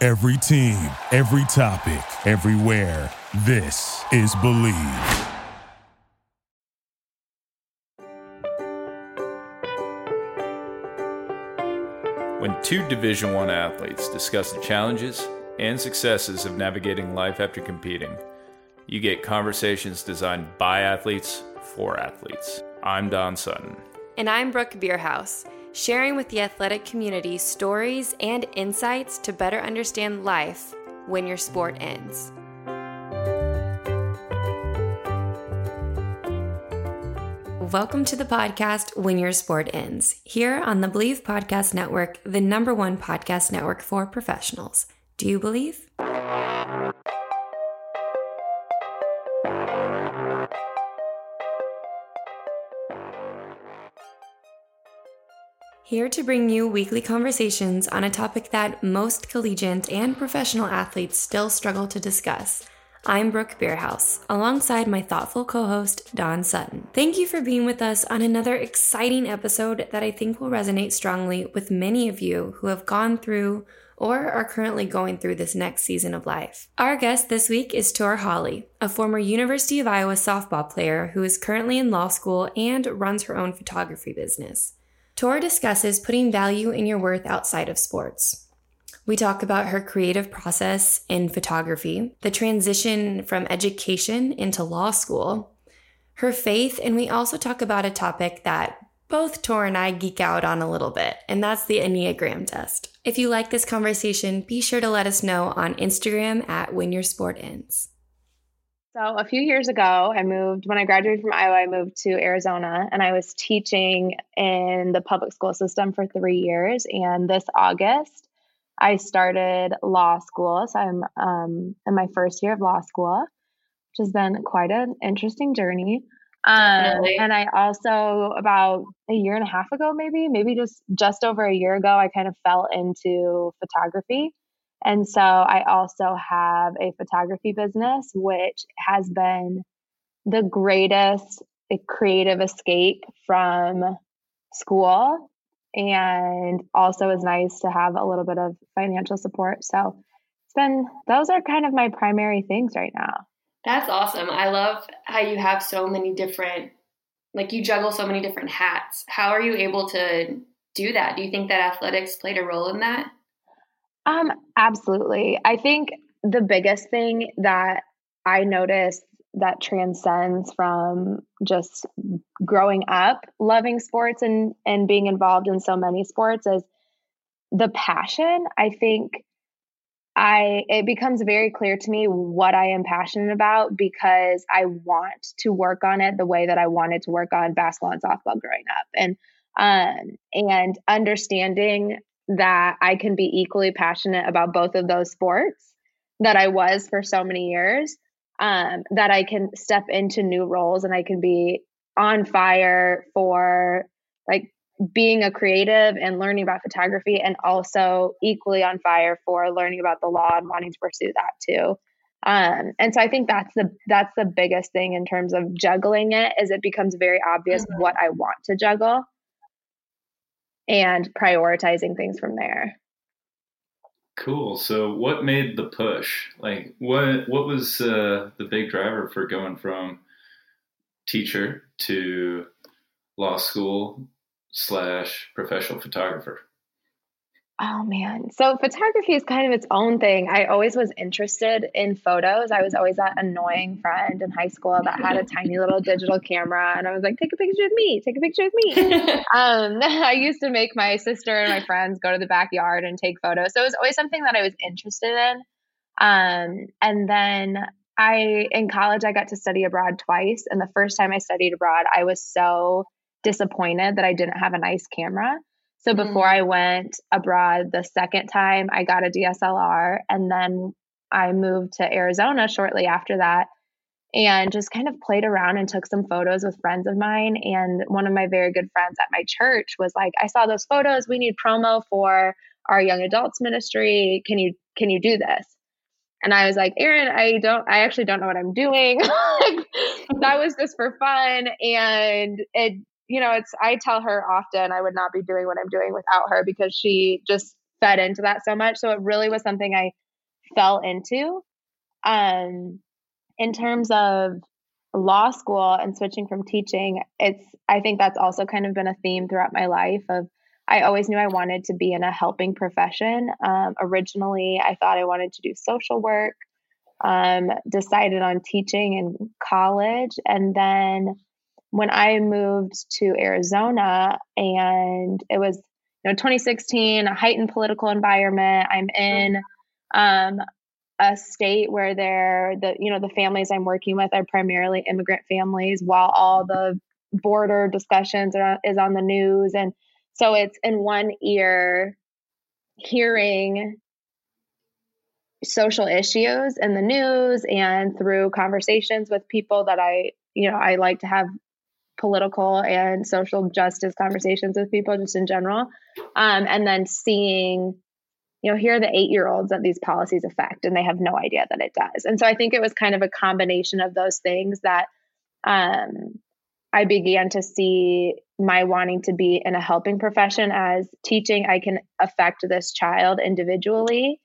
Every team, every topic, everywhere. This is Believe. When two Division 1 athletes discuss the challenges and successes of navigating life after competing, you get conversations designed by athletes for athletes. I'm Don Sutton. And I'm Brooke Bierhaus, sharing with the athletic community stories and insights to better understand life when your sport ends. Welcome to the podcast When Your Sport Ends, here on the Believe Podcast Network, the number one podcast network for professionals. Do you believe? Here to bring you weekly conversations on a topic that most collegiate and professional athletes still struggle to discuss. I'm Brooke Bierhaus, alongside my thoughtful co host, Don Sutton. Thank you for being with us on another exciting episode that I think will resonate strongly with many of you who have gone through or are currently going through this next season of life. Our guest this week is Tor Holly, a former University of Iowa softball player who is currently in law school and runs her own photography business. Tor discusses putting value in your worth outside of sports. We talk about her creative process in photography, the transition from education into law school, her faith, and we also talk about a topic that both Tor and I geek out on a little bit, and that's the Enneagram test. If you like this conversation, be sure to let us know on Instagram at When Your Sport Ends. So a few years ago, I moved when I graduated from Iowa, I moved to Arizona and I was teaching in the public school system for 3 years and this August I started law school. So I'm um, in my first year of law school, which has been quite an interesting journey. Um, and I also about a year and a half ago, maybe, maybe just just over a year ago, I kind of fell into photography. And so I also have a photography business, which has been the greatest eh, creative escape from school. And also is nice to have a little bit of financial support. So it's been, those are kind of my primary things right now. That's awesome. I love how you have so many different, like you juggle so many different hats. How are you able to do that? Do you think that athletics played a role in that? Um, absolutely. I think the biggest thing that I noticed that transcends from just growing up loving sports and and being involved in so many sports is the passion. I think I it becomes very clear to me what I am passionate about because I want to work on it the way that I wanted to work on basketball and softball growing up. And um and understanding that I can be equally passionate about both of those sports that I was for so many years. Um, that I can step into new roles and I can be on fire for like being a creative and learning about photography and also equally on fire for learning about the law and wanting to pursue that too. Um, and so I think that's the that's the biggest thing in terms of juggling it is it becomes very obvious mm-hmm. what I want to juggle and prioritizing things from there. Cool. So, what made the push? Like, what what was uh, the big driver for going from teacher to law school slash professional photographer? Oh man. So photography is kind of its own thing. I always was interested in photos. I was always that annoying friend in high school that had a tiny little digital camera and I was like, take a picture of me, take a picture of me. um, I used to make my sister and my friends go to the backyard and take photos. So it was always something that I was interested in. Um, and then I, in college, I got to study abroad twice. And the first time I studied abroad, I was so disappointed that I didn't have a nice camera. So before mm. I went abroad the second time, I got a DSLR and then I moved to Arizona shortly after that and just kind of played around and took some photos with friends of mine and one of my very good friends at my church was like, "I saw those photos. We need promo for our young adults ministry. Can you can you do this?" And I was like, Aaron, I don't, I actually don't know what I'm doing. that was just for fun. And it you know, it's, I tell her often I would not be doing what I'm doing without her because she just fed into that so much. So it really was something I fell into. Um, in terms of law school and switching from teaching, it's, I think that's also kind of been a theme throughout my life of, I always knew I wanted to be in a helping profession. Um, originally, I thought I wanted to do social work. Um, decided on teaching in college, and then when I moved to Arizona and it was you know 2016 a heightened political environment. I'm in um, a state where they're the you know the families I'm working with are primarily immigrant families while all the border discussions are is on the news. And so it's in one ear hearing social issues in the news and through conversations with people that I you know I like to have political and social justice conversations with people just in general. Um, and then seeing you know here are the eight year olds that these policies affect and they have no idea that it does. And so i think it was kind of a combination of those things that um, i began to see my wanting to be in a helping profession as teaching i can affect this child individually.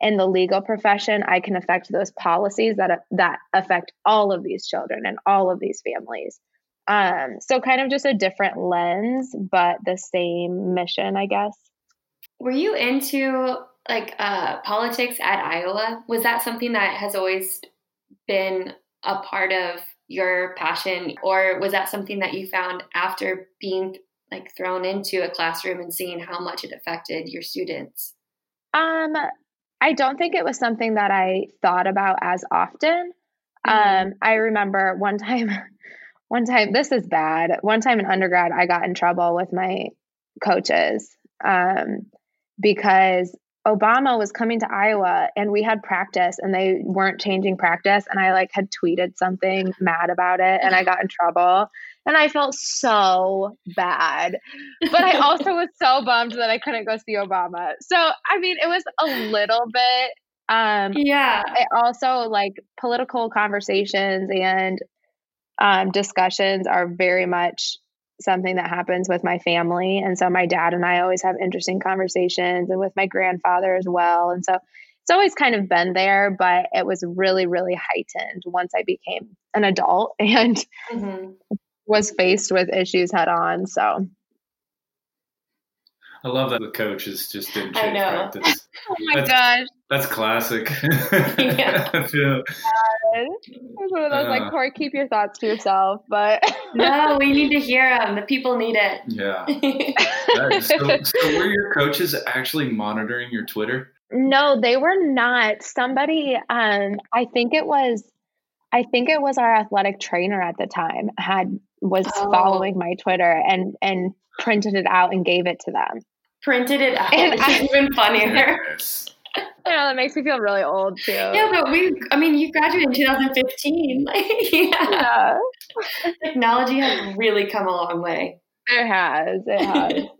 In the legal profession i can affect those policies that that affect all of these children and all of these families um, so kind of just a different lens, but the same mission, I guess. Were you into like uh, politics at Iowa? Was that something that has always been a part of your passion, or was that something that you found after being like thrown into a classroom and seeing how much it affected your students? Um, I don't think it was something that I thought about as often. Mm-hmm. Um, I remember one time one time this is bad. One time in undergrad i got in trouble with my coaches um, because obama was coming to iowa and we had practice and they weren't changing practice and i like had tweeted something mad about it and i got in trouble and i felt so bad. But i also was so bummed that i couldn't go see obama. So i mean it was a little bit um yeah. It also like political conversations and um, discussions are very much something that happens with my family. And so my dad and I always have interesting conversations and with my grandfather as well. And so it's always kind of been there, but it was really, really heightened once I became an adult and mm-hmm. was faced with issues head on. So I love that the coaches just didn't change practice. oh my that's, gosh. That's classic. yeah. I feel, it's one of those uh, like, Court, keep your thoughts to yourself. But no, we need to hear them. The people need it. Yeah. so, so, were your coaches actually monitoring your Twitter? No, they were not. Somebody, um, I think it was, I think it was our athletic trainer at the time had was oh. following my Twitter and and printed it out and gave it to them. Printed it out. And I, even funnier. Yes. I know that makes me feel really old too. Yeah, but we, I mean, you graduated in 2015. Like, yeah. yeah. Technology has really come a long way. It has. It has.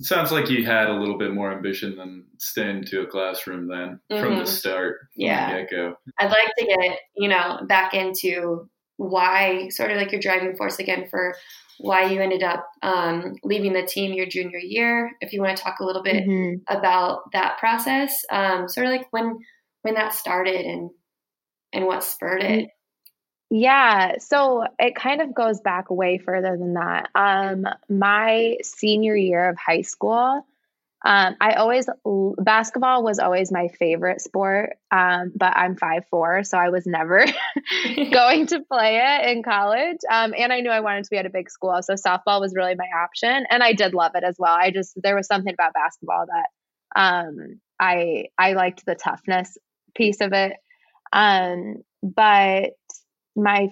It sounds like you had a little bit more ambition than staying to a classroom then mm-hmm. from the mm-hmm. start, from yeah. the. I'd like to get, you know, back into why, sort of like your driving force again for why you ended up um, leaving the team your junior year. If you want to talk a little bit mm-hmm. about that process, um, sort of like when when that started and and what spurred it. Yeah, so it kind of goes back way further than that. Um, my senior year of high school, Um, I always basketball was always my favorite sport, um, but I'm five four, so I was never going to play it in college. Um, and I knew I wanted to be at a big school, so softball was really my option, and I did love it as well. I just there was something about basketball that um, I I liked the toughness piece of it. Um, but my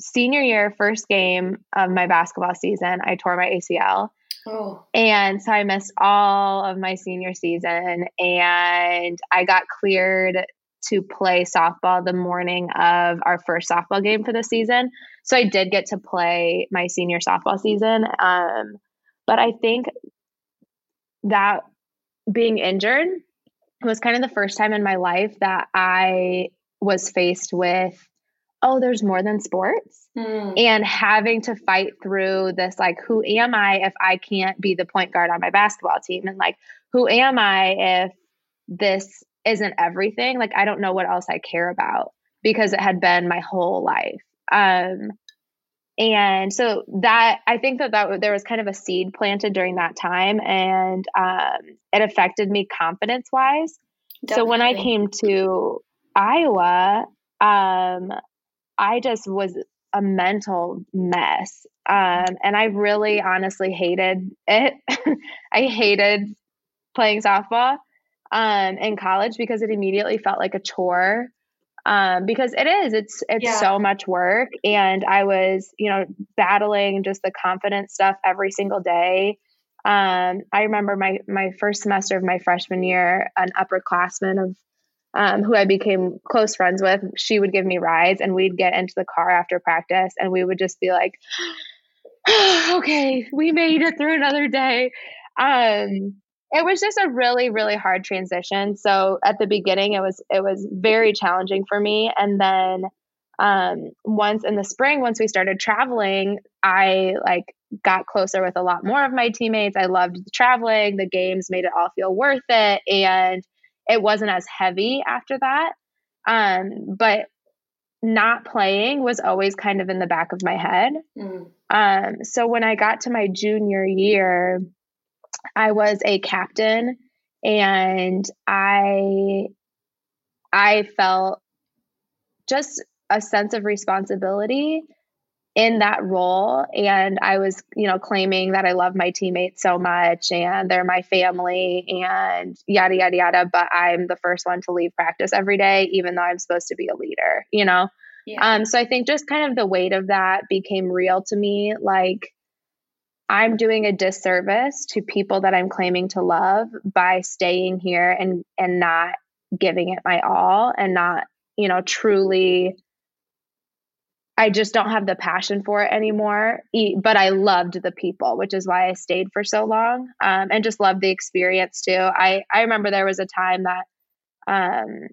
senior year, first game of my basketball season, I tore my ACL. Oh. And so I missed all of my senior season and I got cleared to play softball the morning of our first softball game for the season. So I did get to play my senior softball season. Um, but I think that being injured was kind of the first time in my life that I was faced with oh, there's more than sports. Mm. And having to fight through this, like, who am I if I can't be the point guard on my basketball team? And like, who am I if this isn't everything? Like, I don't know what else I care about because it had been my whole life. Um, and so that I think that that there was kind of a seed planted during that time, and um, it affected me confidence wise. So when I came to Iowa, um, I just was a mental mess. Um, and I really honestly hated it. I hated playing softball um, in college because it immediately felt like a chore. Um, because it is, it's it's yeah. so much work, and I was, you know, battling just the confidence stuff every single day. Um, I remember my my first semester of my freshman year, an upperclassman of um, who I became close friends with, she would give me rides and we'd get into the car after practice and we would just be like, okay, we made it through another day. Um, it was just a really, really hard transition. So at the beginning, it was it was very challenging for me, and then um, once in the spring, once we started traveling, I like got closer with a lot more of my teammates. I loved traveling. The games made it all feel worth it, and it wasn't as heavy after that. Um, but not playing was always kind of in the back of my head. Mm. Um, so when I got to my junior year, I was a captain and I I felt just a sense of responsibility in that role. And i was you know claiming that i love my teammates so much and they're my family and yada yada yada. But i'm the first one to leave practice every day even though i'm supposed to be a leader you know? Yeah. um so i think just kind of the weight of that became real to me. Like i'm doing a disservice to people that i'm claiming to love by staying here and and not giving it my all and not you know truly I just don't have the passion for it anymore. But I loved the people, which is why I stayed for so long, um, and just loved the experience too. I I remember there was a time that um,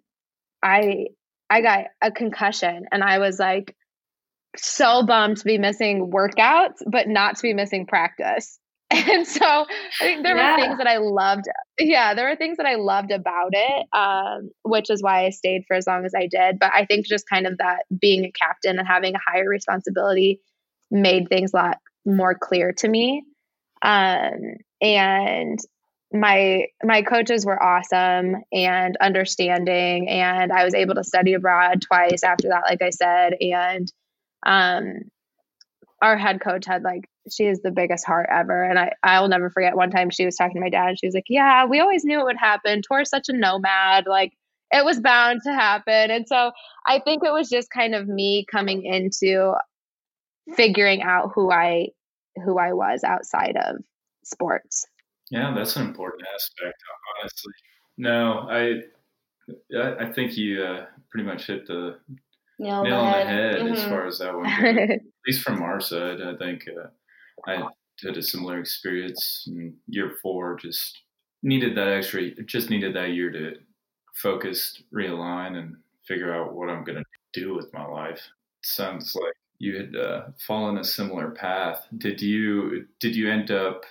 I I got a concussion, and I was like so bummed to be missing workouts, but not to be missing practice. And so I think there yeah. were things that I loved. Yeah, there were things that I loved about it, um, which is why I stayed for as long as I did. But I think just kind of that being a captain and having a higher responsibility made things a lot more clear to me. Um, and my my coaches were awesome and understanding and I was able to study abroad twice after that like I said and um our head coach had like she is the biggest heart ever. And I, I'll never forget one time she was talking to my dad and she was like, Yeah, we always knew it would happen. Tor's such a nomad. Like it was bound to happen. And so I think it was just kind of me coming into figuring out who I who I was outside of sports. Yeah, that's an important aspect, honestly. No, I I think you uh, pretty much hit the nail, nail on the head, mm-hmm. as far as that one. At least from our side, I think uh, I had a similar experience in year four. Just needed that extra, just needed that year to focus, realign, and figure out what I'm going to do with my life. It sounds like you had uh, fallen a similar path. Did you? Did you end up?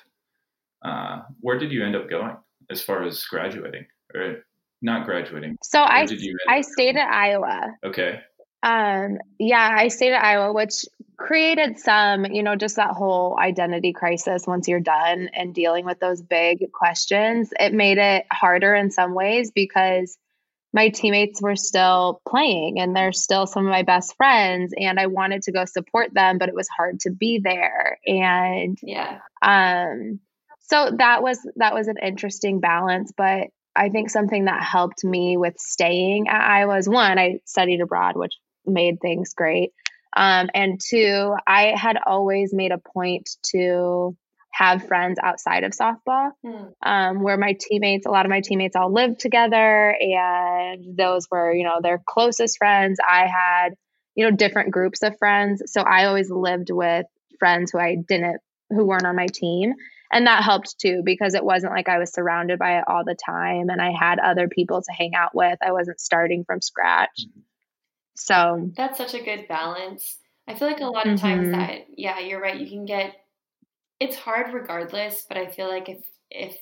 Uh, where did you end up going as far as graduating or not graduating? So I I stayed at Iowa. Okay. Um, yeah, I stayed at Iowa, which created some, you know, just that whole identity crisis once you're done and dealing with those big questions. It made it harder in some ways because my teammates were still playing and they're still some of my best friends and I wanted to go support them but it was hard to be there and yeah um so that was that was an interesting balance but I think something that helped me with staying at Iowa was one I studied abroad which made things great um and two I had always made a point to have friends outside of softball hmm. um, where my teammates a lot of my teammates all lived together and those were you know their closest friends i had you know different groups of friends so i always lived with friends who i didn't who weren't on my team and that helped too because it wasn't like i was surrounded by it all the time and i had other people to hang out with i wasn't starting from scratch mm-hmm. So that's such a good balance i feel like a lot of times mm-hmm. that yeah you're right you can get it's hard regardless, but I feel like if if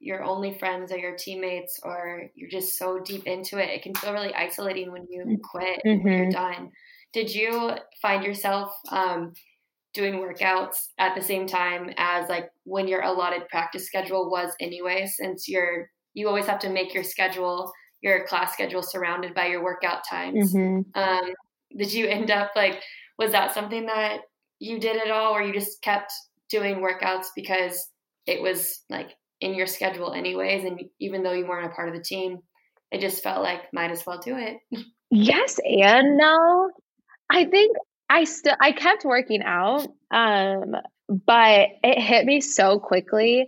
your only friends are your teammates or you're just so deep into it, it can feel really isolating when you mm, quit mm-hmm. and you're done. Did you find yourself um, doing workouts at the same time as like when your allotted practice schedule was anyway, since you're you always have to make your schedule, your class schedule surrounded by your workout times. Mm-hmm. Um, did you end up like was that something that you did at all or you just kept doing workouts because it was like in your schedule anyways and even though you weren't a part of the team it just felt like might as well do it yes and no i think i still i kept working out um but it hit me so quickly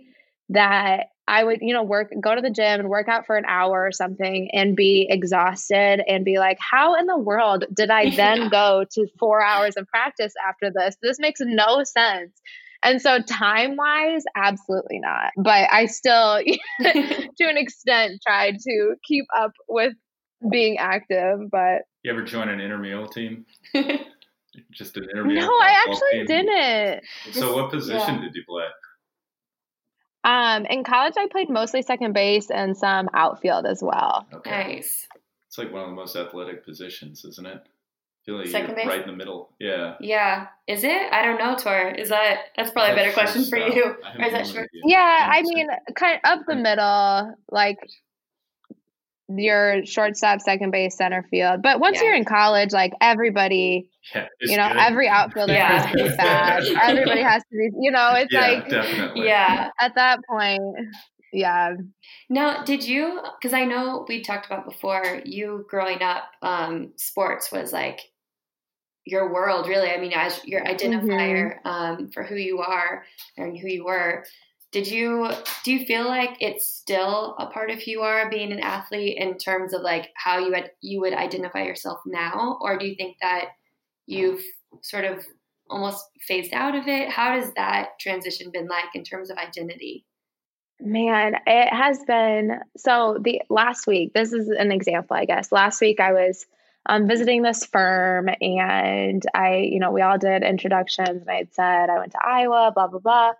that I would, you know, work, go to the gym and work out for an hour or something and be exhausted and be like, how in the world did I then yeah. go to four hours of practice after this? This makes no sense. And so, time wise, absolutely not. But I still, to an extent, tried to keep up with being active. But you ever join an intramural team? Just an intramural? No, I actually team? didn't. So, what position yeah. did you play? Um, in college, I played mostly second base and some outfield as well. Okay. Nice. It's like one of the most athletic positions, isn't it? feel like Second base? right in the middle. Yeah. Yeah. Is it? I don't know, Tor. Is that that's probably a better question for you. Or is that short? Yeah, I mean kind of up the middle, like your shortstop, second base, center field. But once yeah. you're in college, like everybody yeah, you know, good. every outfielder yeah. has to be fast. everybody has to be you know, it's yeah, like definitely. Yeah. At that point yeah. Now, did you? Because I know we talked about before. You growing up, um, sports was like your world really i mean as your identifier mm-hmm. um, for who you are and who you were did you do you feel like it's still a part of who you are being an athlete in terms of like how you you would identify yourself now? Or do you think that you've sort of almost phased out of it? How does that transition been like in terms of identity? Man it has been so the last week this is an example i guess. Last week i was um, visiting this firm and I, you know, we all did introductions and I had said I went to Iowa, blah, blah, blah.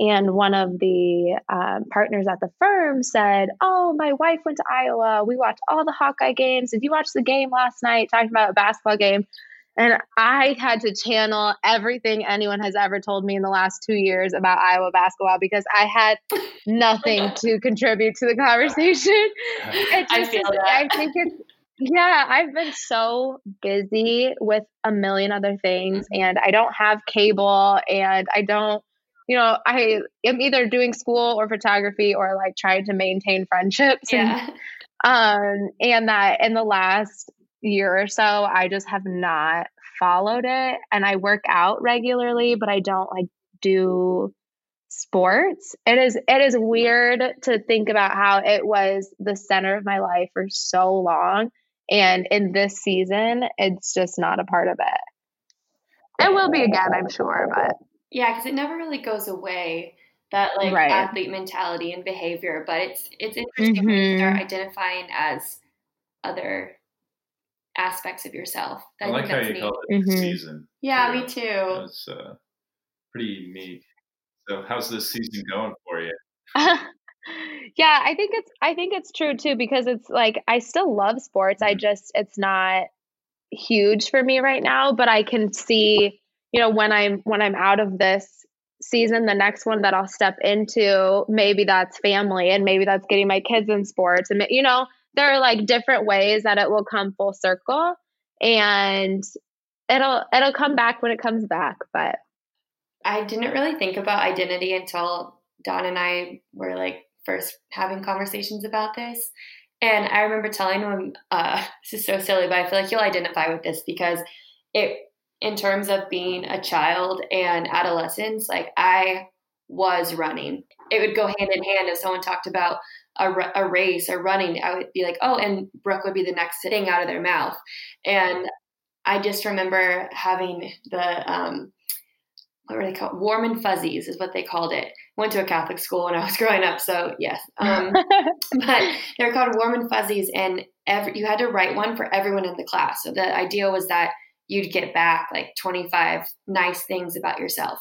And one of the um, partners at the firm said, Oh, my wife went to Iowa. We watched all the Hawkeye games. Did you watch the game last night? Talking about a basketball game. And I had to channel everything anyone has ever told me in the last two years about Iowa basketball because I had nothing to contribute to the conversation. It just, I, feel that. I think it's yeah, I've been so busy with a million other things mm-hmm. and I don't have cable and I don't you know, I am either doing school or photography or like trying to maintain friendships. Yeah. And, um and that in the last year or so I just have not followed it and I work out regularly, but I don't like do sports. It is it is weird to think about how it was the center of my life for so long and in this season, it's just not a part of it. It will be again, I'm sure, but yeah, because it never really goes away that like right. athlete mentality and behavior. But it's it's interesting mm-hmm. when you start mm-hmm. identifying as other aspects of yourself. I, I like how you neat. call it mm-hmm. season. Yeah, me too. It's uh, pretty unique. So, how's this season going for you? yeah, I think it's I think it's true too because it's like I still love sports. I mm-hmm. just it's not huge for me right now, but I can see, you know, when I'm when I'm out of this season, the next one that I'll step into, maybe that's family and maybe that's getting my kids in sports and you know, there are like different ways that it will come full circle and it'll it'll come back when it comes back, but I didn't really think about identity until Don and I were like first having conversations about this. And I remember telling him, uh, this is so silly, but I feel like you'll identify with this because it, in terms of being a child and adolescence, like I was running. It would go hand in hand if someone talked about a, a race or running. I would be like, oh, and Brooke would be the next thing out of their mouth. And I just remember having the, um, what were they called? Warm and fuzzies is what they called it. Went to a Catholic school when I was growing up, so yes. Um, but they were called warm and fuzzies, and every, you had to write one for everyone in the class. So the idea was that you'd get back like 25 nice things about yourself.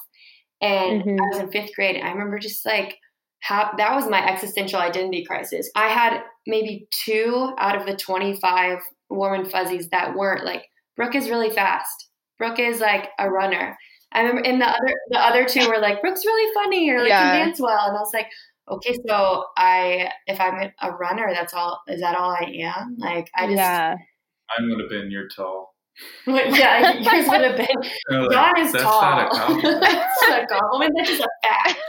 And mm-hmm. I was in fifth grade. And I remember just like how that was my existential identity crisis. I had maybe two out of the 25 warm and fuzzies that weren't like Brooke is really fast. Brooke is like a runner. I remember, and the other the other two were like, Brooke's really funny or like yeah. can dance well, and I was like, okay, so I if I'm a runner, that's all. Is that all I am? Like I just yeah. I would have been you're tall. yeah, yours would have been. Like, Don is that's tall. Not a compliment. that's not a compliment. That's just a fact.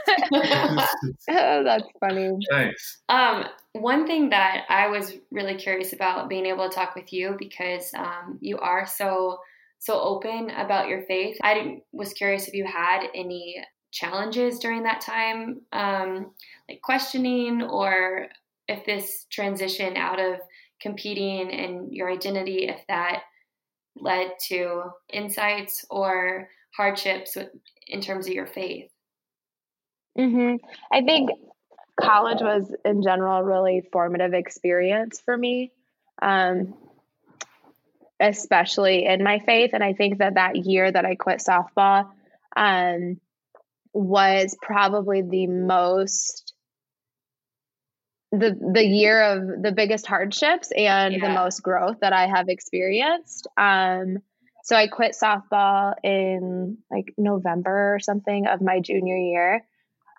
oh, that's funny. Thanks. Um, one thing that I was really curious about being able to talk with you because um, you are so so open about your faith. I was curious if you had any challenges during that time, um, like questioning, or if this transition out of competing and your identity, if that led to insights or hardships in terms of your faith. Mm-hmm. I think college was, in general, a really formative experience for me. Um, especially in my faith. And I think that that year that I quit softball um, was probably the most the the year of the biggest hardships and yeah. the most growth that I have experienced. Um, so I quit softball in like November or something of my junior year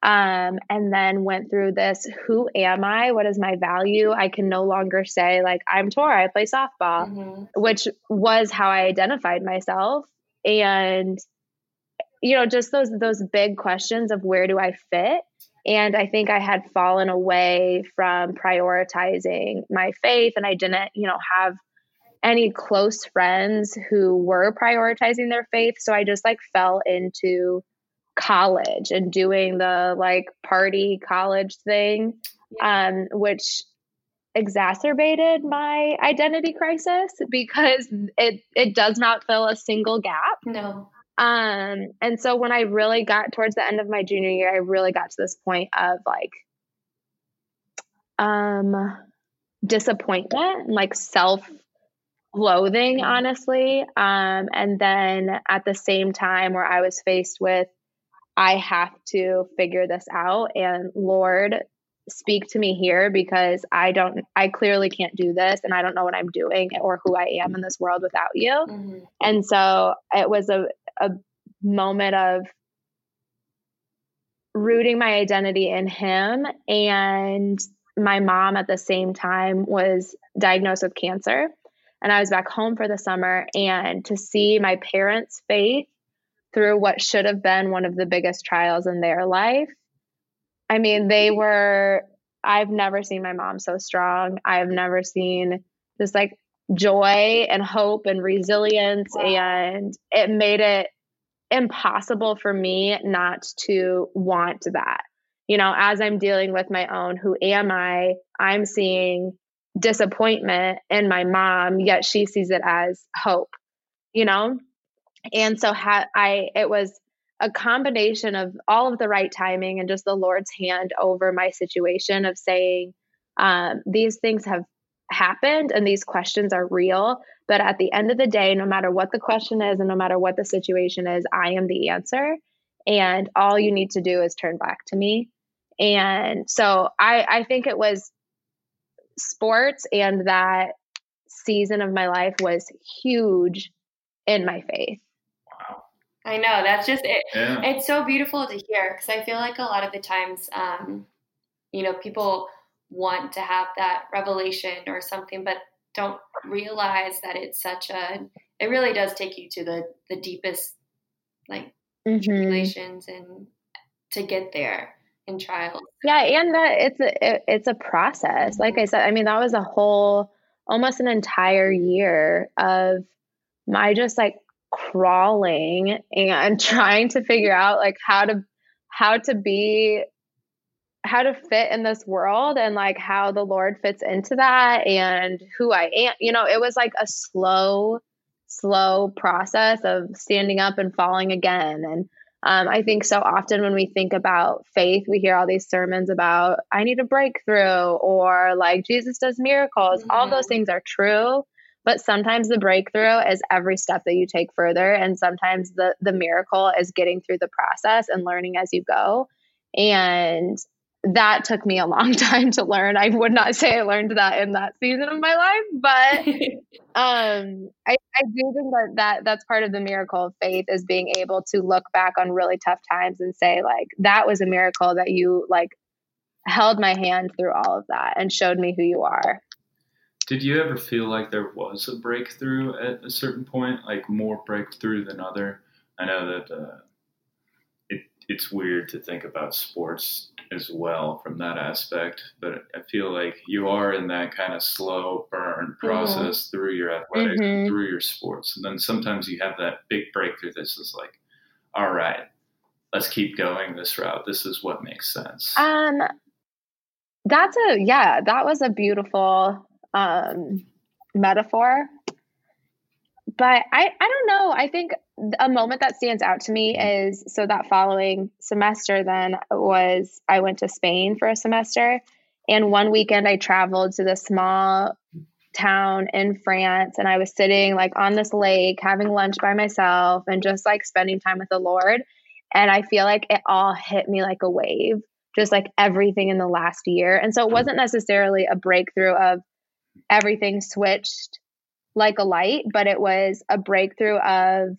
um, and then went through this who am I? What is my value? I can no longer say, like, I'm Tora, I play softball, mm-hmm. which was how I identified myself. And, you know, just those those big questions of where do I fit? And I think I had fallen away from prioritizing my faith and I didn't, you know, have any close friends who were prioritizing their faith. So I just like fell into college and doing the like party college thing, um, which exacerbated my identity crisis because it it does not fill a single gap. No. Um, and so when I really got towards the end of my junior year, I really got to this point of like um disappointment, like self loathing, honestly. Um, and then at the same time where I was faced with I have to figure this out. And Lord, speak to me here because I don't, I clearly can't do this and I don't know what I'm doing or who I am in this world without you. Mm-hmm. And so it was a, a moment of rooting my identity in Him. And my mom at the same time was diagnosed with cancer. And I was back home for the summer. And to see my parents' faith through what should have been one of the biggest trials in their life. I mean, they were, I've never seen my mom so strong. I've never seen just like joy and hope and resilience. Wow. And it made it impossible for me not to want that. You know, as I'm dealing with my own, who am I? I'm seeing disappointment in my mom, yet she sees it as hope, you know? and so ha- I it was a combination of all of the right timing and just the Lord's hand over my situation of saying um, these things have happened and these questions are real. But at the end of the day, no matter what the question is and no matter what the situation is, I am the answer. And all you need to do is turn back to me. And so I, I think it was sports and that season of my life was huge in my faith. Wow. I know that's just it. Yeah. It's so beautiful to hear because I feel like a lot of the times, um, you know, people want to have that revelation or something, but don't realize that it's such a. It really does take you to the the deepest, like mm-hmm. tribulations and to get there in trials. Yeah, and that it's a it, it's a process. Like I said, I mean that was a whole almost an entire year of my just like crawling and trying to figure out like how to how to be how to fit in this world and like how the lord fits into that and who i am. You know it was like a slow slow process of standing up and falling again. And um, i think so often when we think about faith we hear all these sermons about i need a breakthrough or like jesus does miracles. Mm-hmm. all those things are true but sometimes the breakthrough is every step that you take further and sometimes the the miracle is getting through the process and learning as you go. And that took me a long time to learn i would not say i learned that in that season of my life but um I, I do think that, that that's part of the miracle of faith is being able to look back on really tough times and say like that was a miracle that you like held my hand through all of that and showed me who you are did you ever feel like there was a breakthrough at a certain point, like more breakthrough than other? I know that uh, it's weird to think about sports as well from that aspect, but I feel like you are in that kind of slow burn mm-hmm. process mm-hmm. through your athletics, mm-hmm. through your sports, and then sometimes you have that big breakthrough that's just like, all right, let's keep going this route. This is what makes sense. Um, that's a yeah, that was a beautiful um, metaphor. But I, I don't know. I think a moment that stands out to me mm-hmm. is so that following semester then was I went to Spain for a semester. And one weekend I traveled to this small town in France and I was sitting like on this lake having lunch by myself and just like spending time with the Lord. And I feel like it all hit me like a wave, just like everything in the last year. And so it wasn't necessarily a breakthrough of everything switched like a light, but it was a breakthrough of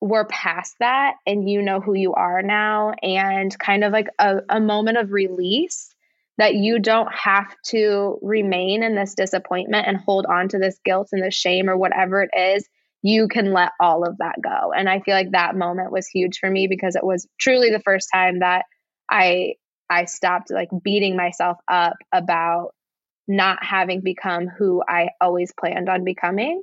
we're past that and you know who you are now and kind of like a, a moment of release that you don't have to remain in this disappointment and hold on to this guilt and this shame or whatever it is you can let all of that go and i feel like that moment was huge for me because it was truly the first time that i i stopped like beating myself up about not having become who I always planned on becoming.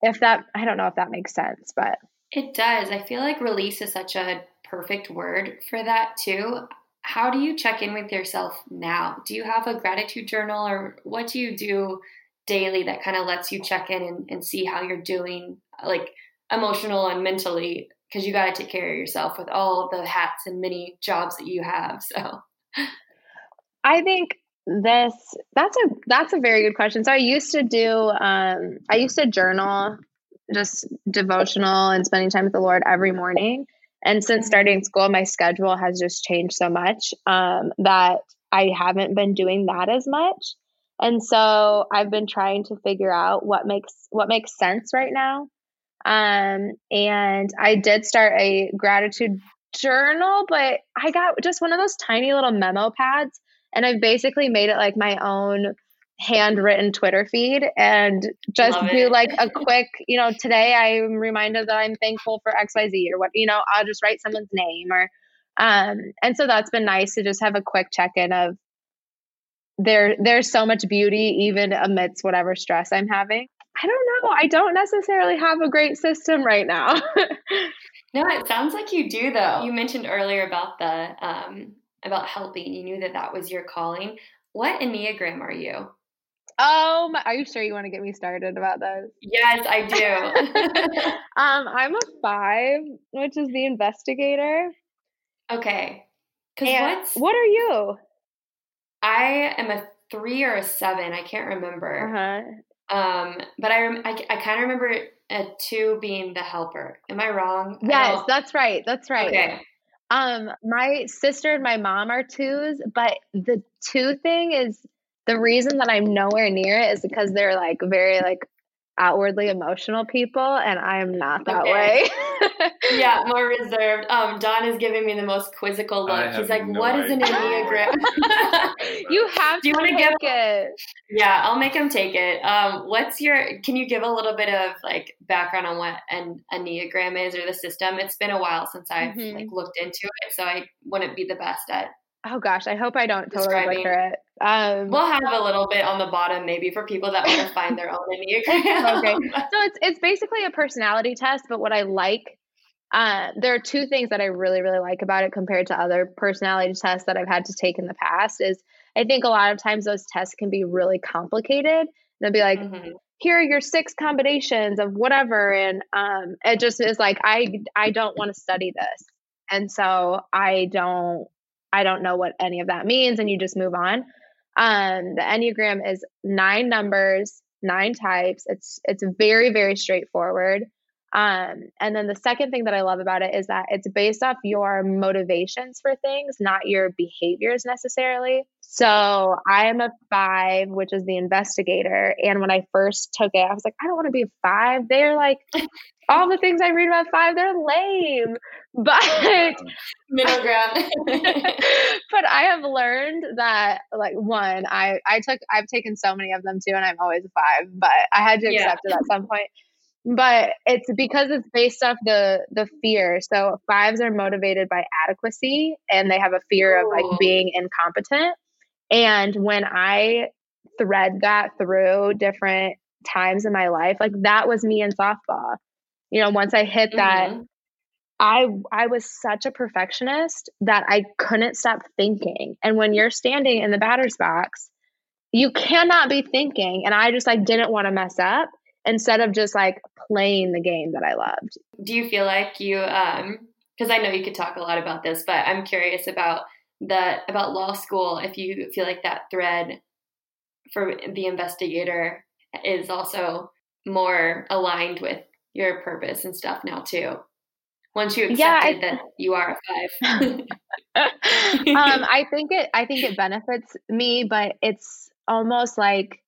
If that, I don't know if that makes sense, but it does. I feel like release is such a perfect word for that too. How do you check in with yourself now? Do you have a gratitude journal or what do you do daily that kind of lets you check in and, and see how you're doing, like emotional and mentally? Because you got to take care of yourself with all the hats and many jobs that you have. So I think this that's a that's a very good question so i used to do um i used to journal just devotional and spending time with the lord every morning. And since starting school my schedule has just changed so much um that i haven't been doing that as much. And so i've been trying to figure out what makes what makes sense right now. Um and i did start a gratitude journal but i got just one of those tiny little memo pads and I've basically made it like my own handwritten Twitter feed and just do like a quick, you know, today I'm reminded that I'm thankful for XYZ or what, you know, I'll just write someone's name or um and so that's been nice to just have a quick check-in of there there's so much beauty even amidst whatever stress I'm having. I don't know. I don't necessarily have a great system right now. no, it sounds like you do though. You mentioned earlier about the um about helping. You knew that that was your calling. What Enneagram are you? Um, are you sure you want to get me started about those? Yes, I do. um, I'm a five, which is the investigator. Okay. And what's what are you? I am a three or a seven. I can't remember. Uh-huh. Um, but I rem- I, I kind of remember a two being the helper. Am I wrong? Yes, that's right. That's right. Okay. Um, my sister and my mom are twos, but the two thing is the reason that I'm nowhere near it is because they're like very like outwardly emotional people, and I am not that okay. way. yeah, more reserved. Um, Don is giving me the most quizzical look. He's like, no "What idea. is an enneagram?" you have Do you want to give it? Yeah, I'll make him take it. Um, what's your? Can you give a little bit of like background on what an enneagram is or the system? It's been a while since I've mm-hmm. like looked into it, so I wouldn't be the best at Oh gosh, I hope I don't totally butcher it. Um, we'll have a little bit on the bottom, maybe for people that want to find their own enneagram. okay, so it's it's basically a personality test, but what I like, uh, there are two things that I really really like about it compared to other personality tests that I've had to take in the past. Is I think a lot of times those tests can be really complicated. They'll be like, mm-hmm. here are your six combinations of whatever, and um, it just is like I I don't want to study this, and so I don't I don't know what any of that means, and you just move on. Um, the Enneagram is nine numbers, nine types. It's it's very very straightforward. Um, and then the second thing that I love about it is that it's based off your motivations for things, not your behaviors necessarily. So I am a five, which is the investigator. And when I first took it, I was like, I don't want to be a five. They're like, all the things I read about five, they're lame. But middle ground. but I have learned that like one, I I took I've taken so many of them too, and I'm always a five, but I had to accept yeah. it at some point but it's because it's based off the the fear so fives are motivated by adequacy and they have a fear Ooh. of like being incompetent and when i thread that through different times in my life like that was me in softball you know once i hit that mm-hmm. i i was such a perfectionist that i couldn't stop thinking and when you're standing in the batter's box you cannot be thinking and i just like didn't want to mess up instead of just like playing the game that I loved. Do you feel like you um because I know you could talk a lot about this, but I'm curious about that about law school if you feel like that thread for the investigator is also more aligned with your purpose and stuff now too once you accepted yeah, I, that you are a five um, i think it i think it benefits me but it's almost like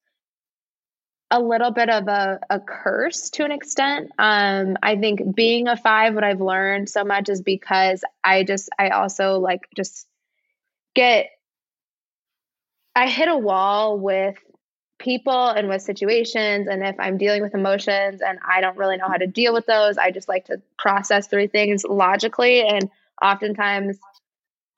a little bit of a, a curse to an extent. Um, I think being a five, what I've learned so much is because I just, I also like just get, I hit a wall with people and with situations. And if I'm dealing with emotions and I don't really know how to deal with those, I just like to process through things logically. And oftentimes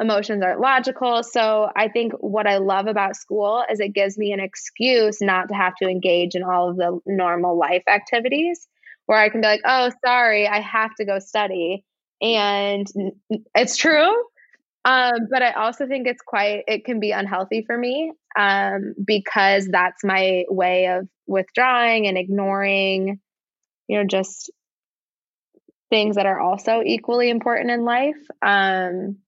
emotions aren't logical. So I think what I love about school is it gives me an excuse not to have to engage in all of the normal life activities where I can be like, oh, sorry, I have to go study. And it's true. Um, but I also think it's quite, it can be unhealthy for me um, because that's my way of withdrawing and ignoring, you know, just things that are also equally important in life. Um,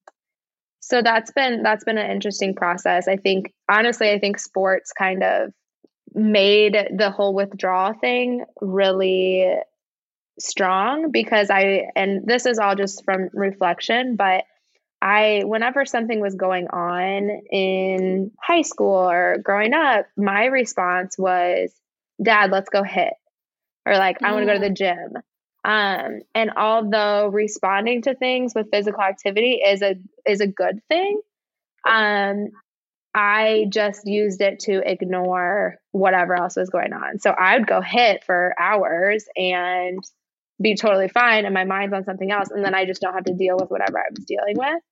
so that's been that's been an interesting process i think honestly i think sports kind of made the whole withdrawal thing really strong because i and this is all just from reflection but i whenever something was going on in high school or growing up my response was dad let's go hit or like i want to go to the gym um, and although responding to things with physical activity is a is a good thing, um, I just used it to ignore whatever else was going on. So I would go hit for hours and be totally fine, and my mind's on something else, and then I just don't have to deal with whatever I was dealing with.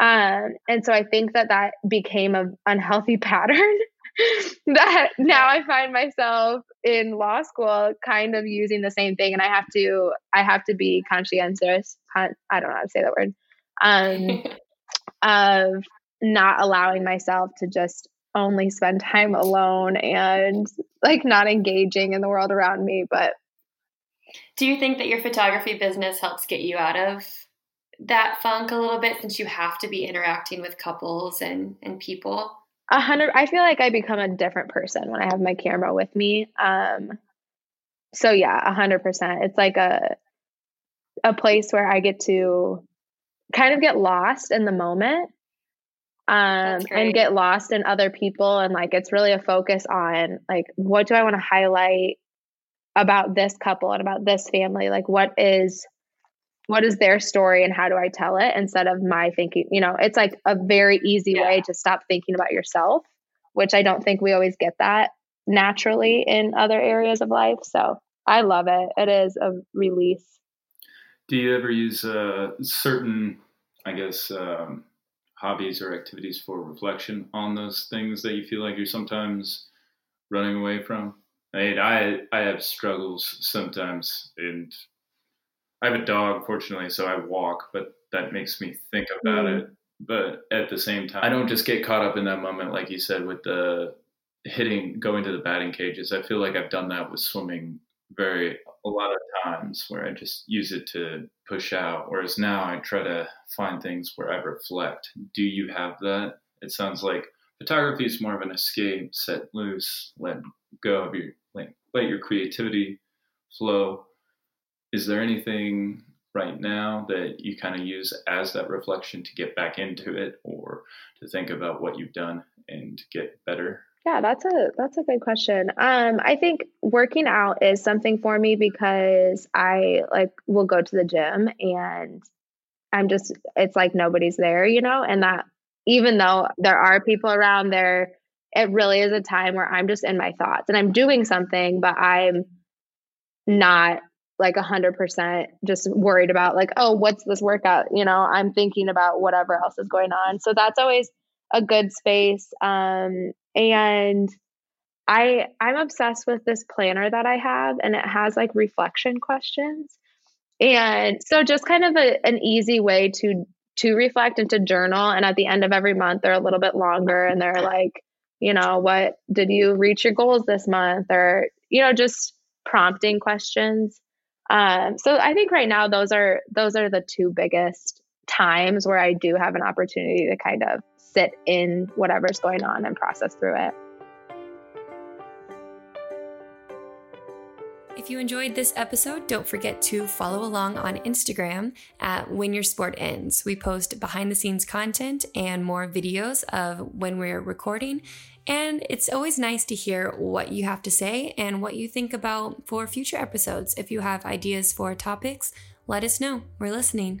Um, and so I think that that became an unhealthy pattern that now I find myself in law school kind of using the same thing and I have to I have to be conscientious I don't know how to say that word um of not allowing myself to just only spend time alone and like not engaging in the world around me but do you think that your photography business helps get you out of that funk a little bit since you have to be interacting with couples and and people a hundred. I feel like I become a different person when I have my camera with me. Um, so yeah, a hundred percent. It's like a a place where I get to kind of get lost in the moment, um, and get lost in other people, and like it's really a focus on like what do I want to highlight about this couple and about this family. Like, what is what is their story and how do I tell it instead of my thinking? You know, it's like a very easy yeah. way to stop thinking about yourself, which I don't think we always get that naturally in other areas of life. So I love it. It is a release. Do you ever use uh, certain, I guess, um, hobbies or activities for reflection on those things that you feel like you're sometimes running away from? I mean, I I have struggles sometimes, and I have a dog, fortunately, so I walk, but that makes me think about mm. it. But at the same time, I don't just get caught up in that moment, like you said, with the hitting, going to the batting cages. I feel like I've done that with swimming very a lot of times where I just use it to push out. Whereas now I try to find things where I reflect. Do you have that? It sounds like photography is more of an escape, set loose, let go of your let, let your creativity flow. Is there anything right now that you kind of use as that reflection to get back into it or to think about what you've done and get better? Yeah, that's a that's a good question. Um, I think working out is something for me because I like will go to the gym and I'm just it's like nobody's there, you know, and that even though there are people around there, it really is a time where I'm just in my thoughts and I'm doing something, but I'm not like a hundred percent just worried about like, oh, what's this workout? You know, I'm thinking about whatever else is going on. So that's always a good space. Um, and I I'm obsessed with this planner that I have and it has like reflection questions. And so just kind of a, an easy way to to reflect and to journal and at the end of every month they're a little bit longer and they're like, you know, what did you reach your goals this month or you know just prompting questions. Um, so I think right now those are those are the two biggest times where I do have an opportunity to kind of sit in whatever's going on and process through it. If you enjoyed this episode, don't forget to follow along on Instagram at When Your Sport Ends. We post behind the scenes content and more videos of when we're recording. And it's always nice to hear what you have to say and what you think about for future episodes. If you have ideas for topics, let us know. We're listening.